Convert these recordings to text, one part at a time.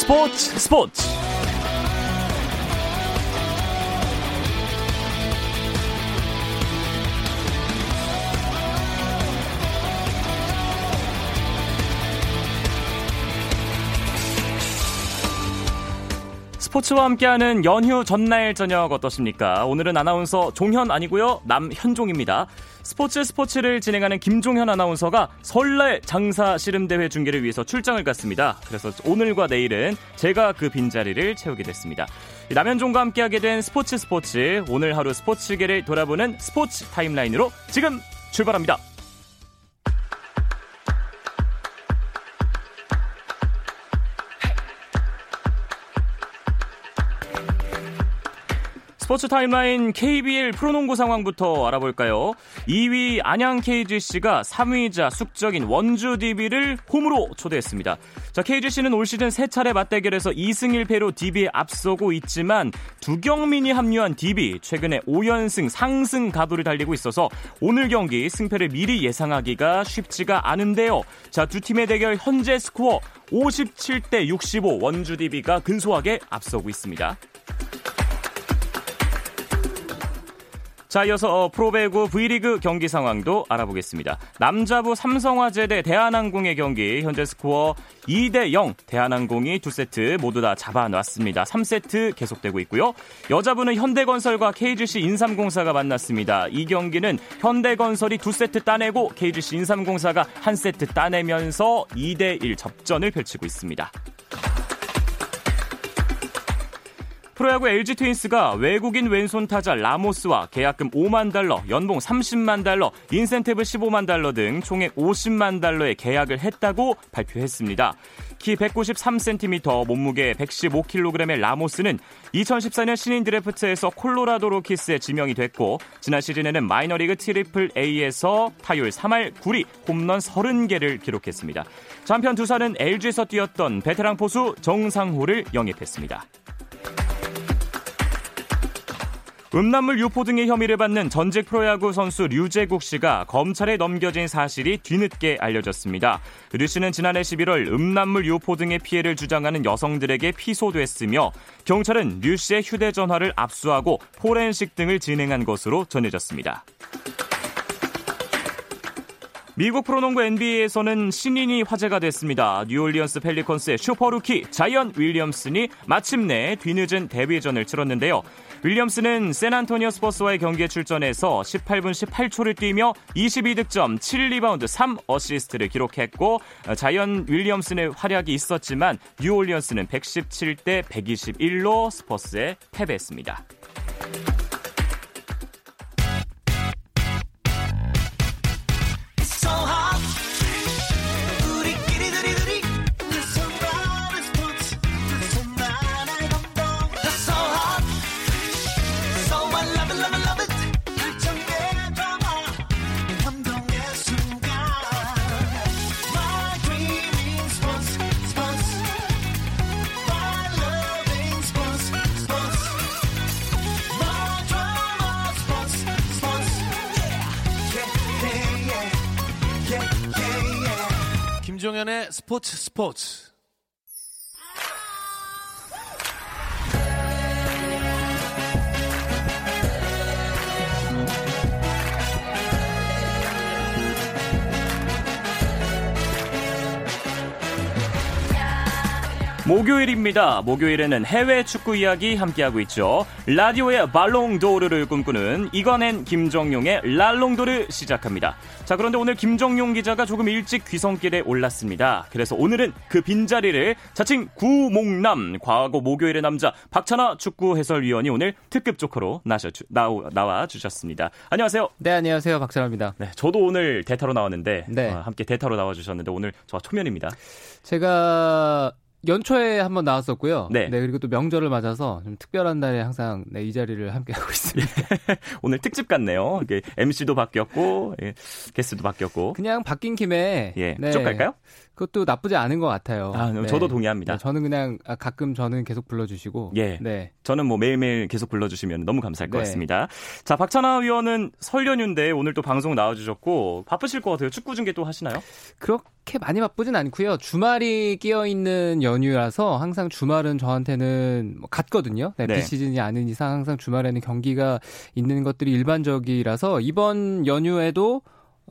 스포츠 스포츠 스포츠와 함께하는 연휴 전날 저녁 어떠십니까? 오늘은 아나운서 종현 아니고요 남현종입니다. 스포츠 스포츠를 진행하는 김종현 아나운서가 설날 장사 씨름대회 중계를 위해서 출장을 갔습니다. 그래서 오늘과 내일은 제가 그 빈자리를 채우게 됐습니다. 남현종과 함께하게 된 스포츠 스포츠 오늘 하루 스포츠계를 돌아보는 스포츠 타임라인으로 지금 출발합니다. 스포츠 타임라인 KBL 프로농구 상황부터 알아볼까요? 2위 안양 KGC가 3위자 숙적인 원주 DB를 홈으로 초대했습니다. 자, KGC는 올 시즌 세 차례 맞대결에서 2승 1패로 DB에 앞서고 있지만 두경민이 합류한 DB 최근에 5연승 상승 가도를 달리고 있어서 오늘 경기 승패를 미리 예상하기가 쉽지가 않은데요. 자, 두 팀의 대결 현재 스코어 57대 65 원주 DB가 근소하게 앞서고 있습니다. 자, 이어서 어, 프로배구 V리그 경기 상황도 알아보겠습니다. 남자부 삼성화재 대 대한항공의 경기 현재 스코어 2대 0 대한항공이 두 세트 모두 다 잡아놨습니다. 3세트 계속되고 있고요. 여자부는 현대건설과 KGC 인삼공사가 만났습니다. 이 경기는 현대건설이 두 세트 따내고 KGC 인삼공사가 한 세트 따내면서 2대 1 접전을 펼치고 있습니다. 프로야구 LG 트윈스가 외국인 왼손 타자 라모스와 계약금 5만 달러, 연봉 30만 달러, 인센티브 15만 달러 등 총액 50만 달러의 계약을 했다고 발표했습니다. 키 193cm, 몸무게 115kg의 라모스는 2014년 신인 드래프트에서 콜로라도 로키스에 지명이 됐고 지난 시즌에는 마이너리그 트리플 A에서 타율 3할 9리, 홈런 30개를 기록했습니다. 한편 두산은 LG에서 뛰었던 베테랑 포수 정상호를 영입했습니다. 음란물 유포 등의 혐의를 받는 전직 프로야구 선수 류제국 씨가 검찰에 넘겨진 사실이 뒤늦게 알려졌습니다. 류 씨는 지난해 11월 음란물 유포 등의 피해를 주장하는 여성들에게 피소됐으며 경찰은 류 씨의 휴대전화를 압수하고 포렌식 등을 진행한 것으로 전해졌습니다. 미국 프로농구 NBA에서는 신인이 화제가 됐습니다. 뉴올리언스 펠리컨스의 슈퍼루키 자이언 윌리엄슨이 마침내 뒤늦은 데뷔전을 치렀는데요. 윌리엄스는 샌안토니오 스퍼스와의 경기에 출전해서 18분 18초를 뛰며 22득점, 7리바운드, 3어시스트를 기록했고 자이언 윌리엄슨의 활약이 있었지만 뉴올리언스는 117대 121로 스퍼스에 패배했습니다. 김종현의 스포츠 스포츠. 목요일입니다. 목요일에는 해외 축구 이야기 함께하고 있죠. 라디오의 발롱도르를 꿈꾸는 이건엔 김정용의 랄롱도르 시작합니다. 자, 그런데 오늘 김정용 기자가 조금 일찍 귀성길에 올랐습니다. 그래서 오늘은 그 빈자리를 자칭 구목남, 과거 목요일의 남자 박찬아 축구 해설위원이 오늘 특급 조커로 나셔, 나오, 나와 주셨습니다. 안녕하세요. 네, 안녕하세요. 박찬아입니다. 네, 저도 오늘 대타로 나왔는데 네. 어, 함께 대타로 나와 주셨는데 오늘 저와 초면입니다. 제가 연초에 한번 나왔었고요. 네. 네. 그리고 또 명절을 맞아서 좀 특별한 날에 항상 네, 이 자리를 함께 하고 있습니다. 오늘 특집 같네요. MC도 바뀌었고 예, 게스트도 바뀌었고. 그냥 바뀐 김에 예, 네. 쭉 갈까요? 그것도 나쁘지 않은 것 같아요. 아, 네. 저도 동의합니다. 네, 저는 그냥 아, 가끔 저는 계속 불러주시고. 예. 네. 저는 뭐 매일매일 계속 불러주시면 너무 감사할 것 네. 같습니다. 자, 박찬하 위원은 설 연휴인데 오늘 또 방송 나와주셨고 바쁘실 것 같아요. 축구 중계 또 하시나요? 그렇게 많이 바쁘진 않고요. 주말이 끼어 있는 연휴라서 항상 주말은 저한테는 뭐 같거든요. 네, 네. 비시즌이 아닌 이상 항상 주말에는 경기가 있는 것들이 일반적이라서 이번 연휴에도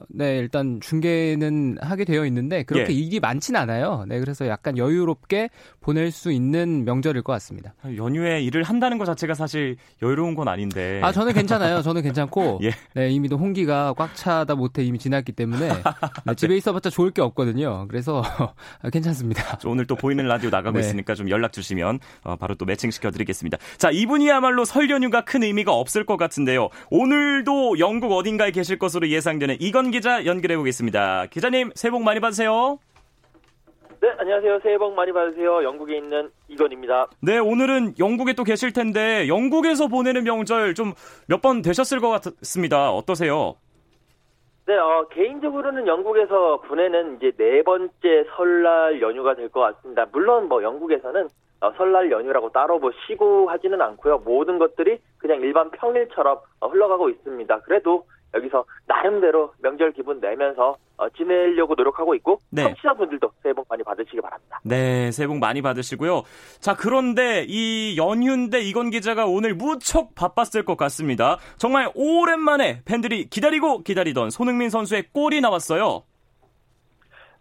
네, 일단 중계는 하게 되어 있는데 그렇게 예. 일이 많지는 않아요. 네, 그래서 약간 여유롭게 보낼 수 있는 명절일 것 같습니다. 연휴에 일을 한다는 것 자체가 사실 여유로운 건 아닌데. 아, 저는 괜찮아요. 저는 괜찮고. 예. 네, 이미 도 홍기가 꽉 차다 못해 이미 지났기 때문에 네, 집에 있어봤자 좋을 게 없거든요. 그래서 괜찮습니다. 오늘 또 보이는 라디오 나가고 네. 있으니까 좀 연락 주시면 어, 바로 또 매칭 시켜 드리겠습니다. 자, 이분이야말로 설 연휴가 큰 의미가 없을 것 같은데요. 오늘도 영국 어딘가에 계실 것으로 예상되는 이건 기자 연결해 보겠습니다. 기자님, 새해 복 많이 받으세요. 네, 안녕하세요. 새해 복 많이 받으세요. 영국에 있는 이건입니다. 네, 오늘은 영국에 또 계실 텐데 영국에서 보내는 명절 좀 몇 번 되셨을 것 같습니다. 어떠세요? 네, 어, 개인적으로는 영국에서 보내는 이제 네 번째 설날 연휴가 될 것 같습니다. 물론 뭐 영국에서는 어, 설날 연휴라고 따로 뭐 쉬고 하지는 않고요. 모든 것들이 그냥 일반 평일처럼 어, 흘러가고 있습니다. 그래도 여기서 나름대로 명절 기분 내면서 어, 지내려고 노력하고 있고 네. 청취자분들도 새해 복 많이 받으시기 바랍니다. 네, 새해 복 많이 받으시고요. 자, 그런데 이 연휴인데 이건 기자가 오늘 무척 바빴을 것 같습니다. 정말 오랜만에 팬들이 기다리고 기다리던 손흥민 선수의 골이 나왔어요.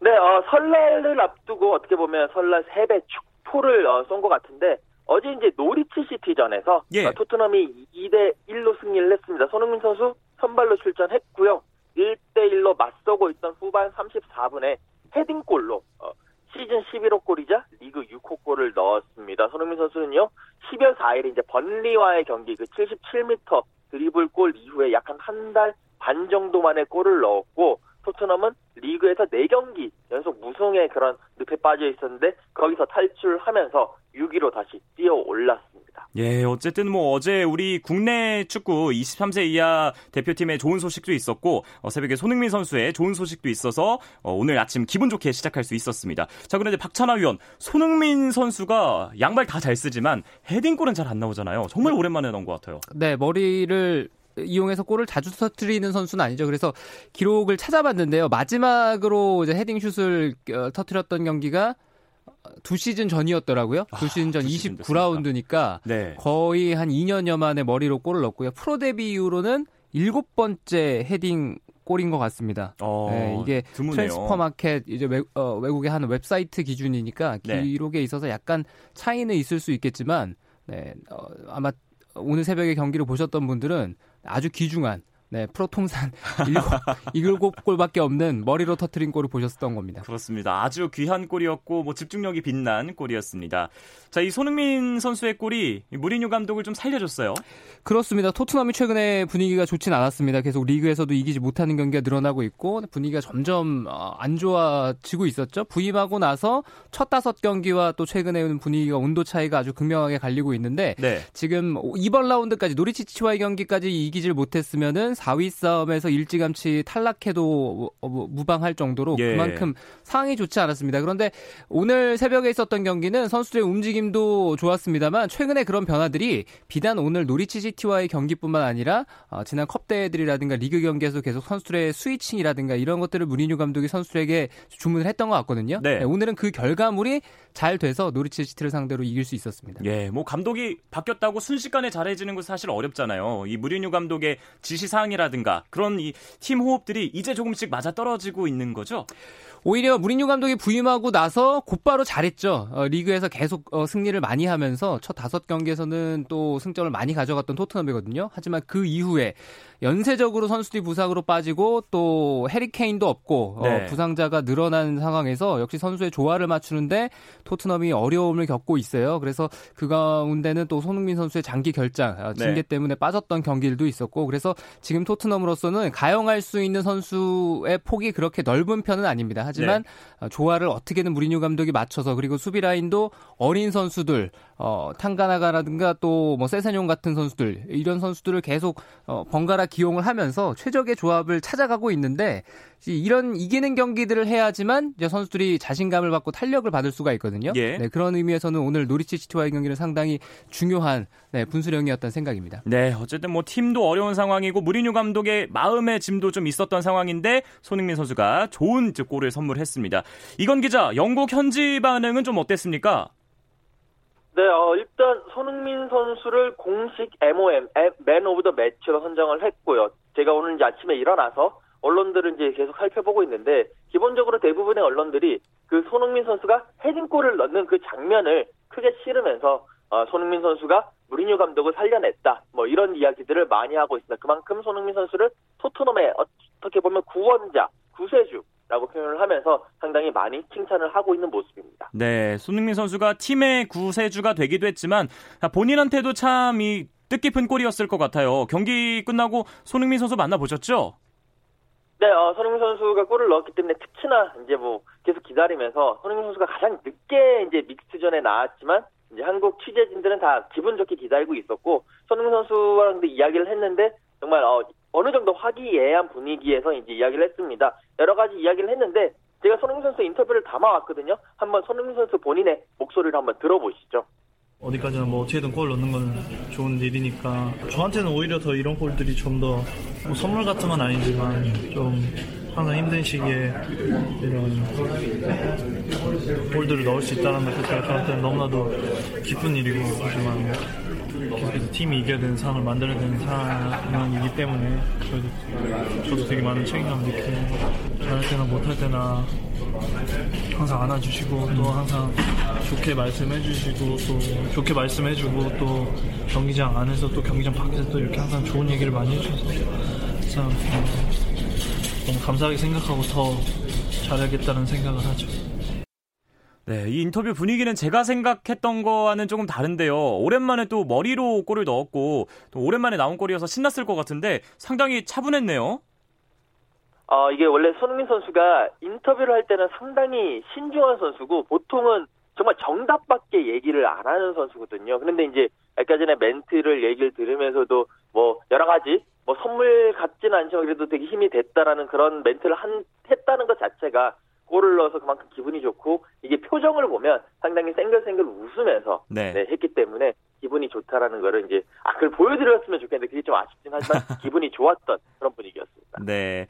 네, 어, 설날을 앞두고 어떻게 보면 설날 세배 축포를 어, 쏜것 같은데 어제 이제 노리치 시티전에서 예. 어, 토트넘이 2대 1로 승리를 했습니다. 손흥민 선수 선발로 출전했고요. 1대1로 맞서고 있던 후반 34분에 헤딩골로 어, 시즌 11호 골이자 리그 6호 골을 넣었습니다. 손흥민 선수는요. 12월 4일에 이제 번리와의 경기 그 77m 드리블 골 이후에 약한한달 반 정도 만에 골을 넣었고 토트넘은 리그에서 4경기 연속 무승의 그런 늪에 빠져 있었는데 거기서 탈출하면서 6위로 다시 뛰어 올랐습니다. 예, 어쨌든 뭐 어제 우리 국내 축구 23세 이하 대표팀의 좋은 소식도 있었고 어, 새벽에 손흥민 선수의 좋은 소식도 있어서 어, 오늘 아침 기분 좋게 시작할 수 있었습니다. 자, 그런데 박찬하 위원, 손흥민 선수가 양발 다 잘 쓰지만 헤딩골은 잘 안 나오잖아요. 정말 오랜만에 나온 것 같아요. 네, 머리를 이용해서 골을 자주 터트리는 선수는 아니죠. 그래서 기록을 찾아봤는데요. 마지막으로 이제 헤딩 슛을 어, 터트렸던 경기가 두 시즌 전이었더라고요. 두 아, 시즌 전 아, 29라운드니까 네. 거의 한 2년여 만에 머리로 골을 넣었고요. 프로 데뷔 이후로는 일곱 번째 헤딩 골인 것 같습니다. 어, 네, 이게 드무네요. 트랜스퍼 마켓 이제 외, 어, 외국에 하는 웹사이트 기준이니까 네. 기록에 있어서 약간 차이는 있을 수 있겠지만 네, 어, 아마 오늘 새벽에 경기를 보셨던 분들은 아주 귀중한 네, 프로 통산 일곱 골밖에 없는 머리로 터트린 골을 보셨던 겁니다. 그렇습니다. 아주 귀한 골이었고 뭐 집중력이 빛난 골이었습니다. 자, 이 손흥민 선수의 골이 무리뉴 감독을 좀 살려줬어요. 그렇습니다. 토트넘이 최근에 분위기가 좋진 않았습니다. 계속 리그에서도 이기지 못하는 경기가 늘어나고 있고 분위기가 점점 어, 안 좋아지고 있었죠. 부임하고 나서 첫 다섯 경기와 또 최근에 는 분위기가 온도 차이가 아주 극명하게 갈리고 있는데 네. 지금 이번 라운드까지 노리치치와의 경기까지 이기질 못했으면은 4위 싸움에서 일찌감치 탈락해도 어, 뭐 무방할 정도로 예. 그만큼 상황이 좋지 않았습니다. 그런데 오늘 새벽에 있었던 경기는 선수들의 움직임도 좋았습니다만 최근에 그런 변화들이 비단 오늘 노리치 시티와의 경기뿐만 아니라 어, 지난 컵 대회들이라든가 리그 경기에서 계속 선수들의 스위칭이라든가 이런 것들을 무리뉴 감독이 선수들에게 주문을 했던 것 같거든요. 네. 네, 오늘은 그 결과물이 잘 돼서 노리치 시티를 상대로 이길 수 있었습니다. 예, 뭐 감독이 바뀌었다고 순식간에 잘해지는 건 사실 어렵잖아요. 이 무리뉴 감독의 지시 사항 이라든가 그런 이 팀 호흡들이 이제 조금씩 맞아 떨어지고 있는 거죠. 오히려 무리뉴 감독이 부임하고 나서 곧바로 잘했죠. 어, 리그에서 계속 어, 승리를 많이 하면서 첫 다섯 경기에서는 또 승점을 많이 가져갔던 토트넘이거든요. 하지만 그 이후에 연쇄적으로 선수들이 부상으로 빠지고 또 해리케인도 없고 어, 네. 어, 부상자가 늘어난 상황에서 역시 선수의 조화를 맞추는데 토트넘이 어려움을 겪고 있어요. 그래서 그 가운데는 또 손흥민 선수의 장기 결장 어, 징계 네. 때문에 빠졌던 경기들도 있었고 그래서 지금 토트넘으로서는 가용할 수 있는 선수의 폭이 그렇게 넓은 편은 아닙니다. 하지만 네. 어, 조화를 어떻게든 무리뉴 감독이 맞춰서 그리고 수비 라인도 어린 선수들 어, 탕가나가라든가 또 뭐 세세뇽 같은 선수들 이런 선수들을 계속 어, 번갈아 기용을 하면서 최적의 조합을 찾아가고 있는데 이런 이기는 경기들을 해야지만 이제 선수들이 자신감을 받고 탄력을 받을 수가 있거든요. 예. 네, 그런 의미에서는 오늘 노리치 시티와의 경기는 상당히 중요한 네, 분수령이었던 생각입니다. 네, 어쨌든 뭐 팀도 어려운 상황이고 무리뉴 감독의 마음의 짐도 좀 있었던 상황인데 손흥민 선수가 좋은 골을 선물했습니다. 이건 기자, 영국 현지 반응은 좀 어땠습니까? 네, 어, 일단 손흥민 선수를 공식 MOM, Man of the Match로 선정을 했고요. 제가 오늘 이제 아침에 일어나서 언론들은 이제 계속 살펴보고 있는데 기본적으로 대부분의 언론들이 그 손흥민 선수가 헤딩골을 넣는 그 장면을 크게 실으면서 어, 손흥민 선수가 무리뉴 감독을 살려냈다. 뭐 이런 이야기들을 많이 하고 있습니다. 그만큼 손흥민 선수를 토트넘의 어떻게 보면 구원자, 구세주 라고 표현을 하면서 상당히 많이 칭찬을 하고 있는 모습입니다. 네, 손흥민 선수가 팀의 구세주가 되기도 했지만 본인한테도 참 이 뜻깊은 골이었을 것 같아요. 경기 끝나고 손흥민 선수 만나보셨죠? 네, 어, 손흥민 선수가 골을 넣었기 때문에 특히나 이제 뭐 계속 기다리면서 손흥민 선수가 가장 늦게 이제 믹스전에 나왔지만 이제 한국 취재진들은 다 기분 좋게 기다리고 있었고 손흥민 선수랑 이야기를 했는데 정말 어, 어느 정도 화기애애한 분위기에서 이제 이야기를 했습니다. 여러 가지 이야기를 했는데 제가 손흥민 선수 인터뷰를 담아왔거든요. 한번 손흥민 선수 본인의 목소리를 한번 들어보시죠. 어디까지나 뭐 어떻게든 골 넣는 건 좋은 일이니까 저한테는 오히려 더 이런 골들이 좀더 뭐 선물 같은 건 아니지만 좀 항상 힘든 시기에 이런 골들을 넣을 수 있다는 것 자체가 저한테는 너무나도 기쁜 일이고 하지만 계속해서 팀이 이겨야 되는 상황을 만들어야 되는 상황이기 때문에 저도, 저도 되게 많은 책임감 느끼고 잘할 때나 못할 때나 항상 안아주시고 또 항상 좋게 말씀해주시고 또 좋게 말씀해주고 또 경기장 안에서 또 경기장 밖에서 또 이렇게 항상 좋은 얘기를 많이 해주셔서 참 너무 감사하게 생각하고 더 잘하겠다는 생각을 하죠. 네, 이 인터뷰 분위기는 제가 생각했던 거와는 조금 다른데요. 오랜만에 또 머리로 골을 넣었고 또 오랜만에 나온 골이어서 신났을 것 같은데 상당히 차분했네요. 어, 이게 원래 손흥민 선수가 인터뷰를 할 때는 상당히 신중한 선수고 보통은 정말 정답밖에 얘기를 안 하는 선수거든요. 그런데 이제 아까 전에 멘트를 얘기를 들으면서도 뭐 여러 가지 뭐 선물 같지는 않지만 그래도 되게 힘이 됐다라는 그런 멘트를 한, 했다는 것 자체가 골을 넣어서 그만큼 기분이 좋고 이게 표정을 보면 상당히 생글생글 웃으면서 네. 네, 했기 때문에 기분이 좋다라는 거를 이제 아 그걸 보여드렸으면 좋겠는데 그게 좀 아쉽긴 하지만 기분이 좋았던 그런 분위기였습니다. 네.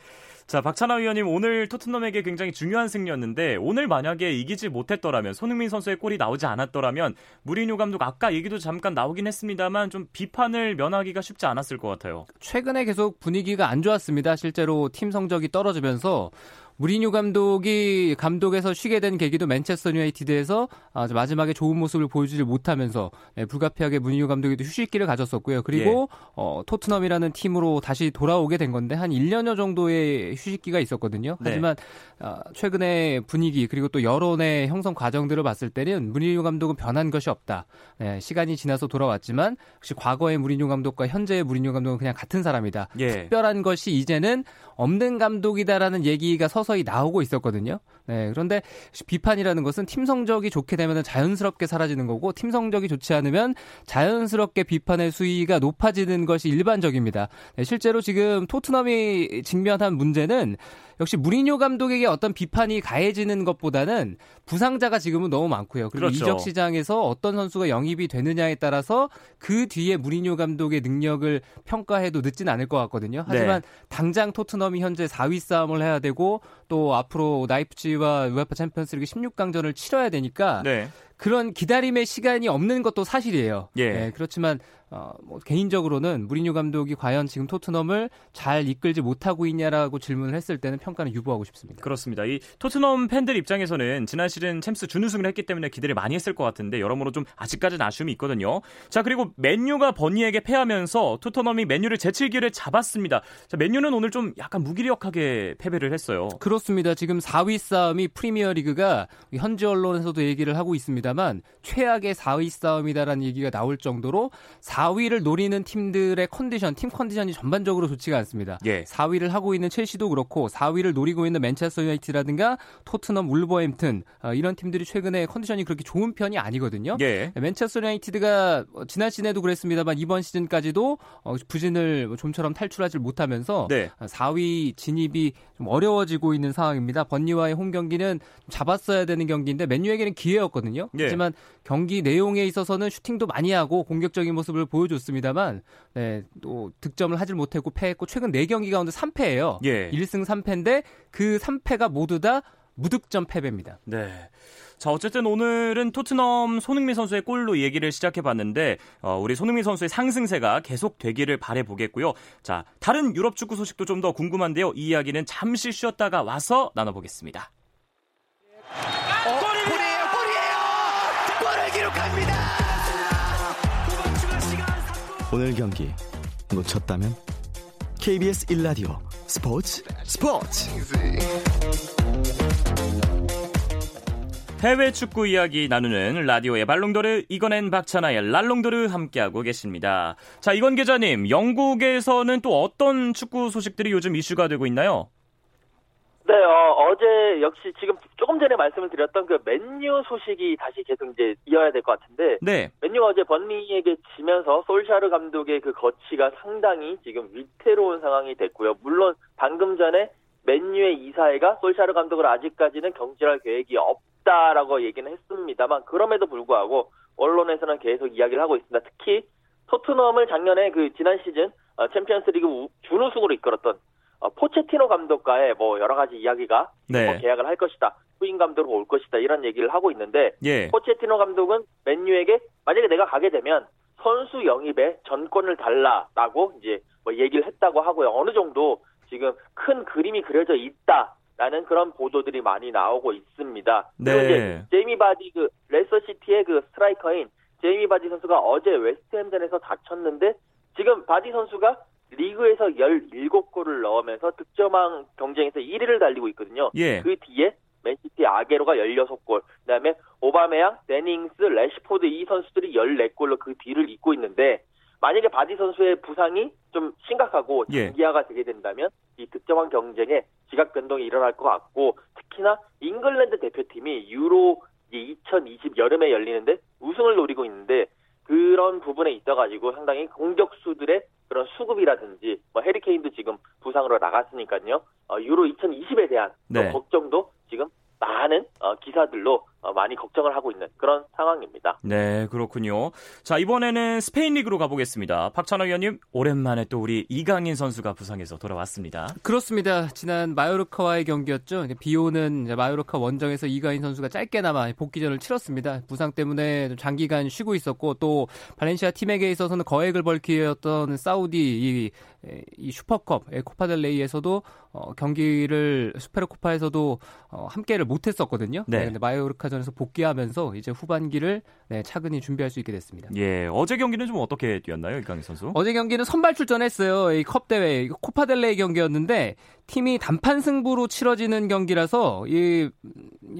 자, 박찬하 위원님 오늘 토트넘에게 굉장히 중요한 승리였는데 오늘 만약에 이기지 못했더라면 손흥민 선수의 골이 나오지 않았더라면 무리뉴 감독 아까 얘기도 잠깐 나오긴 했습니다만 좀 비판을 면하기가 쉽지 않았을 것 같아요. 최근에 계속 분위기가 안 좋았습니다. 실제로 팀 성적이 떨어지면서 무리뉴 감독이 감독에서 쉬게 된 계기도 맨체스터 유나이티드에서 아, 마지막에 좋은 모습을 보여주지 못하면서 네, 불가피하게 무리뉴 감독이 휴식기를 가졌었고요. 그리고 예. 어, 토트넘이라는 팀으로 다시 돌아오게 된 건데 한 1년여 정도의 휴식기가 있었거든요. 네. 하지만 아, 최근의 분위기 그리고 또 여론의 형성 과정들을 봤을 때는 무리뉴 감독은 변한 것이 없다. 네, 시간이 지나서 돌아왔지만 혹시 과거의 무리뉴 감독과 현재의 무리뉴 감독은 그냥 같은 사람이다. 예. 특별한 것이 이제는 없는 감독이다라는 얘기가 서서 히 나오고 있었거든요. 네, 그런데 비판이라는 것은 팀 성적이 좋게 되면 자연스럽게 사라지는 거고 팀 성적이 좋지 않으면 자연스럽게 비판의 수위가 높아지는 것이 일반적입니다. 네, 실제로 지금 토트넘이 직면한 문제는 역시 무리뉴 감독에게 어떤 비판이 가해지는 것보다는 부상자가 지금은 너무 많고요. 그리고 그렇죠. 이적 시장에서 어떤 선수가 영입이 되느냐에 따라서 그 뒤에 무리뉴 감독의 능력을 평가해도 늦진 않을 것 같거든요. 하지만 네. 당장 토트넘이 현재 4위 싸움을 해야 되고 또 앞으로 나이프치와 우에파 챔피언스리그 16강전을 치러야 되니까 네. 그런 기다림의 시간이 없는 것도 사실이에요. 예. 네, 그렇지만 어, 뭐 개인적으로는 무리뉴 감독이 과연 지금 토트넘을 잘 이끌지 못하고 있냐라고 질문을 했을 때는 평가는 유보하고 싶습니다. 그렇습니다. 이 토트넘 팬들 입장에서는 지난 시즌 챔스 준우승을 했기 때문에 기대를 많이 했을 것 같은데 여러모로 좀 아직까지는 아쉬움이 있거든요. 자 그리고 맨유가 버니에게 패하면서 토트넘이 맨유를 제칠기를 잡았습니다. 자 맨유는 오늘 좀 약간 무기력하게 패배를 했어요. 그렇습니다. 지금 4위 싸움이 프리미어리그가 현지 언론에서도 얘기를 하고 있습니다 만 최악의 4위 싸움이다라는 얘기가 나올 정도로 4위를 노리는 팀들의 컨디션, 팀 컨디션이 전반적으로 좋지가 않습니다. 예. 4위를 하고 있는 첼시도 그렇고 4위 4위를 노리고 있는 맨체스터 유나이티드라든가 토트넘, 울버햄튼 어, 이런 팀들이 최근에 컨디션이 그렇게 좋은 편이 아니거든요. 예. 맨체스터 유나이티드가 지난 시즌에도 그랬습니다만 이번 시즌까지도 어, 부진을 좀처럼 탈출하지 못하면서 네. 4위 진입이 좀 어려워지고 있는 상황입니다. 번니와의 홈 경기는 잡았어야 되는 경기인데 맨유에게는 기회였거든요. 예. 하지만 경기 내용에 있어서는 슈팅도 많이 하고 공격적인 모습을 보여줬습니다만 네, 또 득점을 하질 못했고 패했고 최근 4경기 가운데 3패예요. 예. 1승 3패인데 그 3패가 모두 다 무득점 패배입니다. 네. 자, 어쨌든 오늘은 토트넘 손흥민 선수의 골로 얘기를 시작해 봤는데, 어, 우리 손흥민 선수의 상승세가 계속 되기를 바래보겠고요. 자, 다른 유럽 축구 소식도 좀 더 궁금한데요. 이 이야기는 잠시 쉬었다가 와서 나눠보겠습니다. 어, 골이에요, 골이에요! 골을 기록합니다! 오늘 경기 놓쳤다면 KBS 1라디오 스포츠 스포츠 해외 축구 이야기 나누는 라디오의 발롱도르 이건앤 박찬아의 랄롱도르 함께하고 계십니다. 자 이건 기자님 영국에서는 또 어떤 축구 소식들이 요즘 이슈가 되고 있나요? 네, 어, 제 역시 지금 조금 전에 말씀을 드렸던 그 맨유 소식이 다시 계속 이제 이어야 될 것 같은데. 네. 맨유가 어제 번리에게 지면서 솔샤르 감독의 그 거치가 상당히 지금 위태로운 상황이 됐고요. 물론 방금 전에 맨유의 이사회가 솔샤르 감독을 아직까지는 경질할 계획이 없다라고 얘기는 했습니다만 그럼에도 불구하고 언론에서는 계속 이야기를 하고 있습니다. 특히 토트넘을 작년에 그 지난 시즌 어, 챔피언스리그 준우승으로 이끌었던 어, 포체티노 감독과의 뭐 여러 가지 이야기가 네. 뭐 계약을 할 것이다. 후임 감독으로 올 것이다. 이런 얘기를 하고 있는데 예. 포체티노 감독은 맨유에게 만약에 내가 가게 되면 선수 영입에 전권을 달라라고 이제 뭐 얘기를 했다고 하고요. 어느 정도 지금 큰 그림이 그려져 있다 라는 그런 보도들이 많이 나오고 있습니다. 네. 그리고 이제 제이미 바디 그 레스터 시티의 그 스트라이커인 제이미 바디 선수가 어제 웨스트햄전에서 다쳤는데 지금 바디 선수가 리그에서 17골을 넣으면서 득점왕 경쟁에서 1위를 달리고 있거든요. 예. 그 뒤에 맨시티 아게로가 16골, 그다음에 오바메양, 대니 잉스, 래시포드 이 선수들이 14골로 그 뒤를 잇고 있는데 만약에 바디 선수의 부상이 좀 심각하고 예. 장기화가 되게 된다면 이 득점왕 경쟁에 지각 변동이 일어날 것 같고 특히나 잉글랜드 대표팀이 유로 2020 여름에 열리는데 우승을 노리고 있는데 그런 부분에 있어가지고 상당히 공격수들의 그런 수급이라든지 뭐 해리케인도 지금 부상으로 나갔으니까요. 어, 유로 2020에 대한 네. 걱정도 지금 많은 어, 기사들로 어, 많이 걱정을 하고 있는 그런 상황입니다. 네, 그렇군요. 자, 이번에는 스페인 리그로 가보겠습니다. 박찬호 위원님, 오랜만에 또 우리 이강인 선수가 부상해서 돌아왔습니다. 그렇습니다. 지난 마요르카와의 경기였죠. 비 오는 마요르카 원정에서 이강인 선수가 짧게나마 복귀전을 치렀습니다. 부상 때문에 장기간 쉬고 있었고 또 발렌시아 팀에게 있어서는 거액을 벌기였던 사우디 이, 이 슈퍼컵 코파델레이에서도 어, 경기를 슈페르코파에서도 어, 함께를 못했었거든요. 네. 네 마요르카 아프리카전에서 복귀하면서 이제 후반기를 네, 차근히 준비할 수 있게 됐습니다. 예, 어제 경기는 좀 어떻게 뛰었나요, 이강인 선수? 어제 경기는 선발 출전했어요. 이 컵 대회 코파델레이 경기였는데 팀이 단판 승부로 치러지는 경기라서 이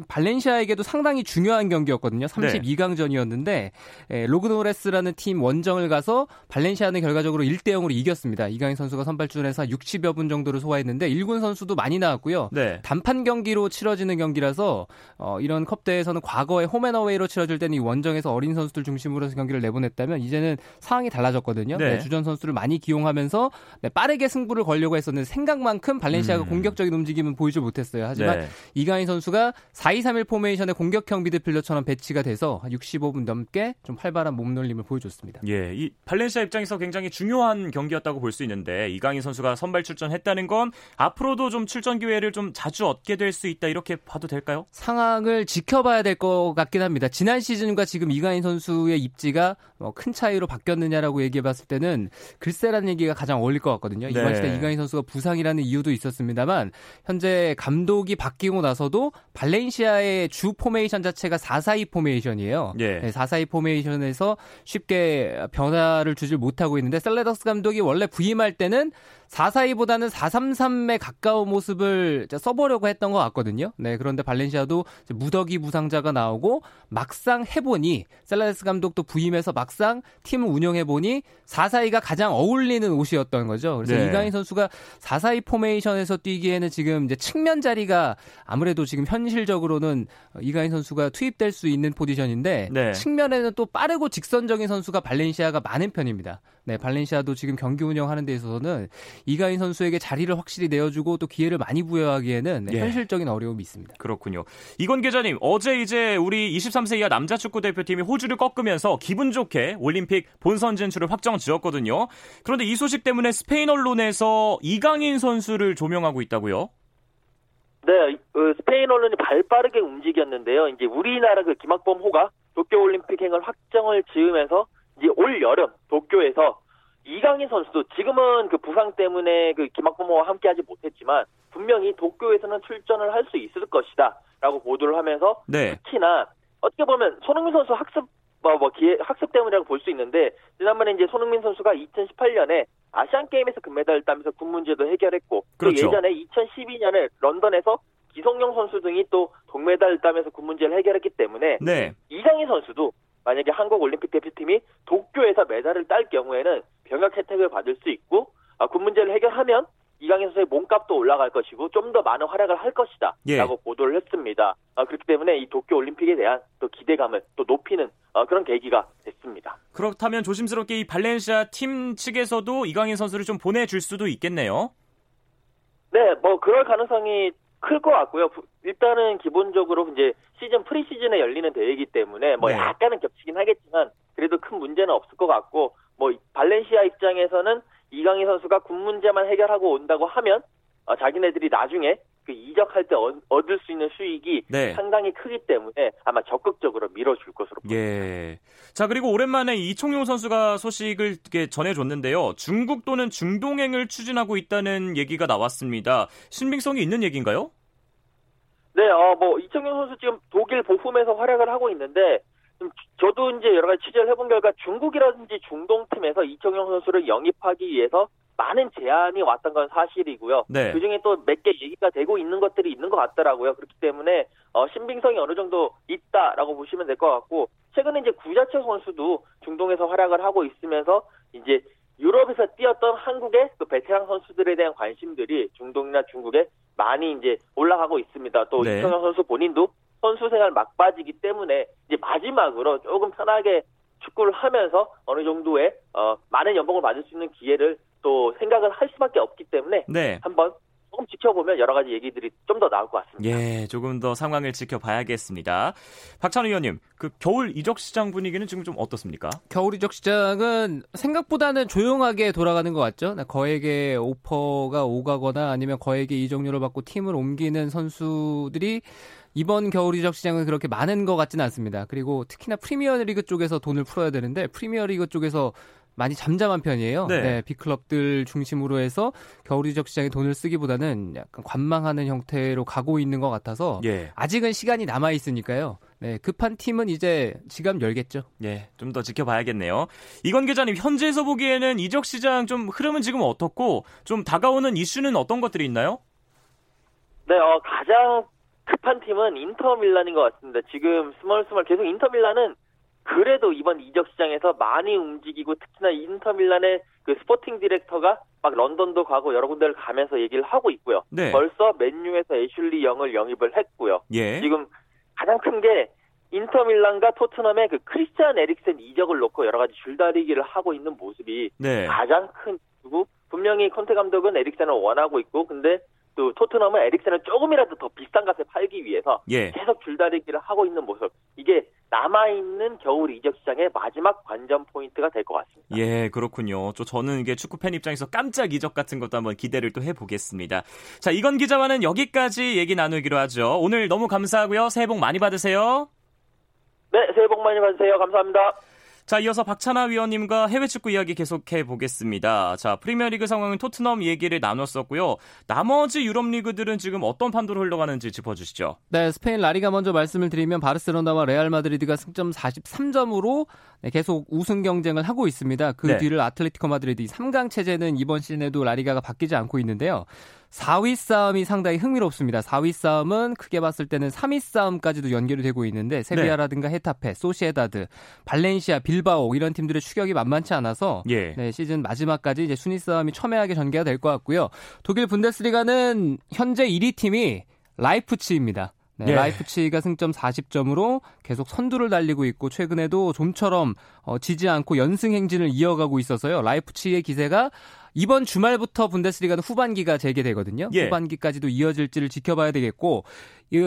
발렌시아에게도 상당히 중요한 경기였거든요. 32강전이었는데 네. 예, 로그로녜스라는 팀 원정을 가서 발렌시아는 결과적으로 1대 0으로 이겼습니다. 이강인 선수가 선발 출전해서 60여 분 정도를 소화했는데 1군 선수도 많이 나왔고요. 네. 단판 경기로 치러지는 경기라서 어, 이런 컵 대회 에서는 과거에 홈앤어웨이로 치러질 때는 이 원정에서 어린 선수들 중심으로 해서 경기를 내보냈다면 이제는 상황이 달라졌거든요. 네. 네, 주전 선수를 많이 기용하면서 네, 빠르게 승부를 걸려고 했었는데 생각만큼 발렌시아가 음. 공격적인 움직임은 보이지 못했어요. 하지만 네. 이강인 선수가 4-2-3-1 포메이션의 공격형 미드필더처럼 배치가 돼서 65분 넘게 좀 활발한 몸놀림을 보여줬습니다. 예, 이 발렌시아 입장에서 굉장히 중요한 경기였다고 볼 수 있는데 이강인 선수가 선발 출전했다는 건 앞으로도 좀 출전 기회를 좀 자주 얻게 될 수 있다 이렇게 봐도 될까요? 상황을 상황을 지켜봐야 될 것 같긴 합니다. 지난 시즌과 지금 이강인 선수의 입지가 뭐 큰 차이로 바뀌었느냐라고 얘기해봤을 때는 글쎄라는 얘기가 가장 어울릴 것 같거든요. 네. 이번 시즌에 이강인 선수가 부상이라는 이유도 있었습니다만 현재 감독이 바뀌고 나서도 발렌시아의 주 포메이션 자체가 4-4-2 포메이션이에요. 예. 네, 4-4-2 포메이션에서 쉽게 변화를 주질 못하고 있는데 셀레더스 감독이 원래 부임할 때는 4-4-2보다는 4-3-3에 가까운 모습을 써보려고 했던 것 같거든요. 네, 그런데 발렌시아도 무더기 부상자가 나오고 막상 해보니 셀라데스 감독도 부임해서 막상 팀을 운영해 보니 4-4-2가 가장 어울리는 옷이었던 거죠. 그래서 네. 이강인 선수가 4-4-2 포메이션에서 뛰기에는 지금 이제 측면 자리가 아무래도 지금 현실적으로는 이강인 선수가 투입될 수 있는 포지션인데 네. 측면에는 또 빠르고 직선적인 선수가 발렌시아가 많은 편입니다. 네, 발렌시아도 지금 경기 운영하는 데 있어서는 이가인 선수에게 자리를 확실히 내어주고 또 기회를 많이 부여하기에는 네, 예. 현실적인 어려움이 있습니다. 그렇군요. 이건 계좌님, 어제 이제 우리 23세 이하 남자 축구 대표팀이 호주를 꺾으면서 기분 좋게 올림픽 본선 진출을 확정 지었거든요. 그런데 이 소식 때문에 스페인 언론에서 이강인 선수를 조명하고 있다고요? 네, 그 스페인 언론이 발빠르게 움직였는데요. 이제 우리나라 그 김학범 호가 도쿄 올림픽 행을 확정을 지으면서 이제 올 여름 도쿄에서 이강인 선수도 지금은 그 부상 때문에 그 김학범호와 함께하지 못했지만 분명히 도쿄에서는 출전을 할 수 있을 것이다라고 보도를 하면서 네. 특히나 어떻게 보면 손흥민 선수 학습 뭐, 뭐 기회, 학습 때문이라고 볼 수 있는데 지난번에 이제 손흥민 선수가 2018년에 아시안 게임에서 금메달을 따면서 군 문제도 해결했고 그렇죠. 또 예전에 2012년에 런던에서 기성용 선수 등이 또 동메달을 따면서 군 문제를 해결했기 때문에 네. 이강인 선수도 만약에 한국 올림픽 대표팀이 도쿄에서 메달을 딸 경우에는 병역 혜택을 받을 수 있고 아, 군 문제를 해결하면 이강인 선수의 몸값도 올라갈 것이고 좀 더 많은 활약을 할 것이다 예. 라고 보도를 했습니다. 아, 그렇기 때문에 이 도쿄 올림픽에 대한 또 기대감을 또 높이는 어, 그런 계기가 됐습니다. 그렇다면 조심스럽게 이 발렌시아 팀 측에서도 이강인 선수를 좀 보내줄 수도 있겠네요. 네, 뭐 그럴 가능성이 클 것 같고요. 일단은 기본적으로 이제 시즌 프리시즌에 열리는 대회이기 때문에 뭐 네. 약간은 겹치긴 하겠지만 그래도 큰 문제는 없을 것 같고 뭐 발렌시아 입장에서는 이강인 선수가 군 문제만 해결하고 온다고 하면 어, 자기네들이 나중에 그 이적할 때 얻을 수 있는 수익이 네. 상당히 크기 때문에 아마 적극적으로 밀어줄 것으로 보입니다. 예. 자 그리고 오랜만에 이청용 선수가 소식을 전해줬는데요. 중국 또는 중동행을 추진하고 있다는 얘기가 나왔습니다. 신빙성이 있는 얘기인가요? 네, 어, 뭐 이청용 선수 지금 독일 보훔에서 활약을 하고 있는데 저도 이제 여러 가지 취재를 해본 결과 중국이라든지 중동 팀에서 이청용 선수를 영입하기 위해서 많은 제안이 왔던 건 사실이고요. 네. 그중에 또 몇 개 얘기가 되고 있는 것들이 있는 것 같더라고요. 그렇기 때문에 어, 신빙성이 어느 정도 있다라고 보시면 될 것 같고 최근에 이제 구자철 선수도 중동에서 활약을 하고 있으면서 이제 유럽에서 뛰었던 한국의 그 베테랑 선수들에 대한 관심들이 중동이나 중국에 많이 이제 올라가고 있습니다. 또 네. 이청용 선수 본인도 선수 생활 막바지기 때문에 이제 마지막으로 조금 편하게 축구를 하면서 어느 정도의 어, 많은 연봉을 받을 수 있는 기회를 또 생각을 할 수밖에 없기 때문에 네. 한번 조금 지켜보면 여러 가지 얘기들이 좀 더 나올 것 같습니다. 예, 조금 더 상황을 지켜봐야겠습니다. 박찬호 의원님, 그 겨울 이적 시장 분위기는 지금 좀 어떻습니까? 겨울 이적 시장은 생각보다는 조용하게 돌아가는 것 같죠. 거액의 오퍼가 오가거나 아니면 거액의 이적료를 받고 팀을 옮기는 선수들이 이번 겨울 이적 시장은 그렇게 많은 것 같지는 않습니다. 그리고 특히나 프리미어리그 쪽에서 돈을 풀어야 되는데 프리미어리그 쪽에서 많이 잠잠한 편이에요. 네. 네 빅클럽들 중심으로 해서 겨울 이적 시장에 돈을 쓰기보다는 약간 관망하는 형태로 가고 있는 것 같아서 예. 아직은 시간이 남아 있으니까요. 네, 급한 팀은 이제 지갑 열겠죠. 예, 좀 더 지켜봐야겠네요. 이건 기자님, 현지에서 보기에는 이적 시장 좀 흐름은 지금 어떻고 좀 다가오는 이슈는 어떤 것들이 있나요? 네, 어, 가장 급한 팀은 인터밀란인 것 같습니다. 지금 스멀스멀 계속 인터밀란은 그래도 이번 이적 시장에서 많이 움직이고 특히나 인터밀란의 그 sporting director가 막 런던도 가고 여러 군데를 가면서 얘기를 하고 있고요. 네. 벌써 맨유에서 애슐리 영을 영입을 했고요. 예. 지금 가장 큰 게 인터밀란과 토트넘의 그 크리스찬 에릭센 이적을 놓고 여러 가지 줄다리기를 하고 있는 모습이 네. 가장 큰 이유고 분명히 콘테 감독은 에릭센을 원하고 있고 근데 또 토트넘은 에릭센을 조금이라도 더 비싼 값에 팔기 위해서 예. 계속 줄다리기를 하고 있는 모습 이게 남아있는 겨울 이적 시장의 마지막 관전 포인트가 될 것 같습니다. 예, 그렇군요. 또 저는 이게 축구 팬 입장에서 깜짝 이적 같은 것도 한번 기대를 또 해보겠습니다. 자, 이건 기자와는 여기까지 얘기 나누기로 하죠. 오늘 너무 감사하고요. 새해 복 많이 받으세요. 네, 새해 복 많이 받으세요. 감사합니다. 자, 이어서 박찬하 위원님과 해외 축구 이야기 계속해 보겠습니다. 자, 프리미어리그 상황은 토트넘 얘기를 나눴었고요. 나머지 유럽 리그들은 지금 어떤 판도로 흘러가는지 짚어 주시죠. 네, 스페인 라리가 먼저 말씀을 드리면 바르셀로나와 레알 마드리드가 승점 43점으로 계속 우승 경쟁을 하고 있습니다. 그 네. 뒤를 아틀레티코 마드리드 3강 체제는 이번 시즌에도 라리가가 바뀌지 않고 있는데요. 4위 싸움이 상당히 흥미롭습니다. 4위 싸움은 크게 봤을 때는 3위 싸움까지도 연결이 되고 있는데 세비야라든가 헤타페, 소시에다드, 발렌시아, 빌바오 이런 팀들의 추격이 만만치 않아서 예. 네, 시즌 마지막까지 이제 순위 싸움이 첨예하게 전개가 될 것 같고요. 독일 분데스리가는 현재 1위 팀이 라이프치히입니다. 네, 예. 라이프치히가 승점 40점으로 계속 선두를 달리고 있고 최근에도 좀처럼 어, 지지 않고 연승 행진을 이어가고 있어서요. 라이프치히의 기세가 이번 주말부터 분데스리가는 후반기가 재개되거든요. 예. 후반기까지도 이어질지를 지켜봐야 되겠고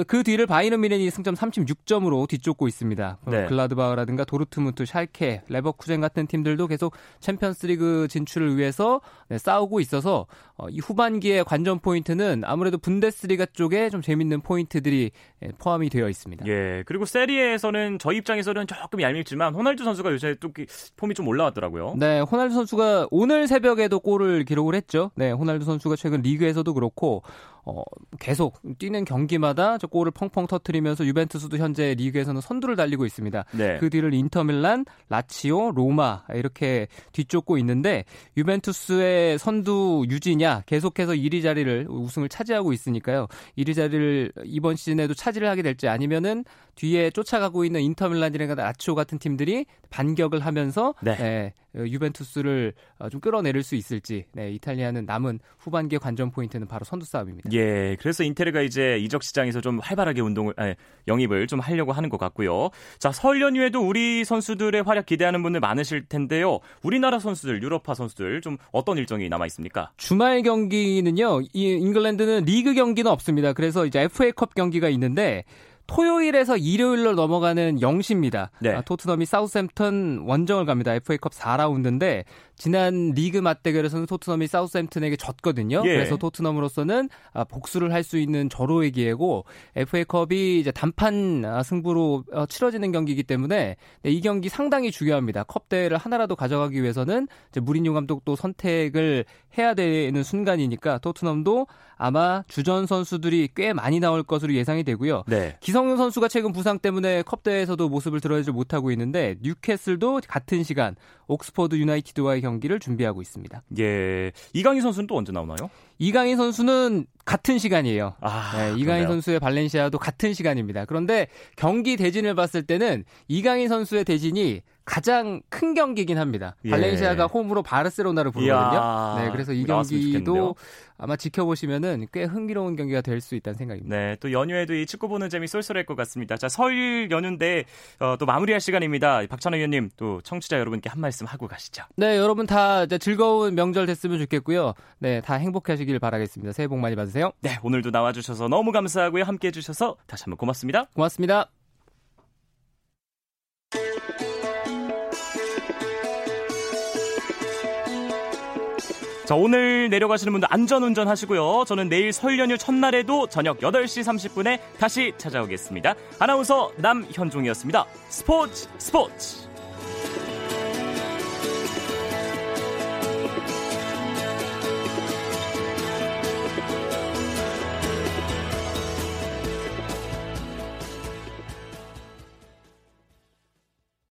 그 뒤를 바이른 미넨이 승점 36점으로 뒤쫓고 있습니다. 네. 글라드바흐라든가 도르트문트, 샬케, 레버쿠젠 같은 팀들도 계속 챔피언스리그 진출을 위해서 네, 싸우고 있어서 어, 이 후반기의 관전 포인트는 아무래도 분데스리가 쪽에 좀 재밌는 포인트들이 예, 포함이 되어 있습니다. 예. 그리고 세리에에서는 저희 입장에서는 조금 얄밉지만 호날두 선수가 요새 또 폼이 좀 올라왔더라고요. 네, 호날두 선수가 오늘 새벽에도 골을 기록을 했죠. 네, 호날두 선수가 최근 리그에서도 그렇고 어, 계속 뛰는 경기마다 저 골을 펑펑 터트리면서 유벤투스도 현재 리그에서는 선두를 달리고 있습니다. 네. 그 뒤를 인터밀란, 라치오, 로마 이렇게 뒤쫓고 있는데 유벤투스의 선두 유지냐 계속해서 1위 자리를 우승을 차지하고 있으니까요. 1위 자리를 이번 시즌에도 차지를 하게 될지 아니면은 뒤에 쫓아가고 있는 인터밀란이나 라치오 같은 팀들이 반격을 하면서 네. 네, 유벤투스를 어, 좀 끌어내릴 수 있을지 네, 이탈리아는 남은 후반기의 관전 포인트는 바로 선두 싸움입니다. 예, 그래서 인테르가 이제 이적 시장에서 좀 활발하게 운동을 아니, 영입을 좀 하려고 하는 것 같고요. 자, 설 연휴에도 우리 선수들의 활약 기대하는 분들 많으실 텐데요. 우리나라 선수들, 유럽파 선수들 좀 어떤 일정이 남아 있습니까? 주말 경기는요. 이 잉글랜드는 리그 경기는 없습니다. 그래서 이제 FA컵 경기가 있는데 토요일에서 일요일로 넘어가는 0시입니다. 네. 아, 토트넘이 사우스햄튼 원정을 갑니다. FA컵 4라운드인데 지난 리그 맞대결에서는 토트넘이 사우스햄튼에게 졌거든요. 예. 그래서 토트넘으로서는 아, 복수를 할 수 있는 절호의 기회고 FA컵이 이제 단판 아, 승부로 어, 치러지는 경기이기 때문에 네, 이 경기 상당히 중요합니다. 컵 대회를 하나라도 가져가기 위해서는 무린요 감독도 선택을 해야 되는 순간이니까 토트넘도 아마 주전 선수들이 꽤 많이 나올 것으로 예상이 되고요. 네. 기성용 선수가 최근 부상 때문에 컵 대회에서도 모습을 드러내지 못하고 있는데 뉴캐슬도 같은 시간 옥스퍼드 유나이티드와의 경기 를 준비하고 있습니다. 예. 이강인 선수는 또 언제 나오나요? 이강인 선수는 같은 시간이에요. 아, 네, 이강인 선수의 발렌시아도 같은 시간입니다. 그런데 경기 대진을 봤을 때는 이강인 선수의 대진이 가장 큰 경기긴 합니다. 예. 발렌시아가 홈으로 바르셀로나를 부르거든요. 네, 그래서 이 경기도 아마 지켜보시면은 꽤 흥미로운 경기가 될 수 있다는 생각입니다. 네, 또 연휴에도 이 축구 보는 재미 쏠쏠할 것 같습니다. 자, 설 연휴인데 어, 또 마무리할 시간입니다. 박찬호 의원님 또 청취자 여러분께 한 말씀 하고 가시죠. 네, 여러분 다 즐거운 명절 됐으면 좋겠고요. 네, 다 행복하시길 바라겠습니다. 새해 복 많이 받으세요. 네, 오늘도 나와주셔서 너무 감사하고요. 함께 해 주셔서 다시 한번 고맙습니다. 고맙습니다. 자, 오늘 내려가시는 분들 안전운전 하시고요. 저는 내일 설 연휴 첫날에도 저녁 8시 30분에 다시 찾아오겠습니다. 아나운서 남현종이었습니다. 스포츠 스포츠!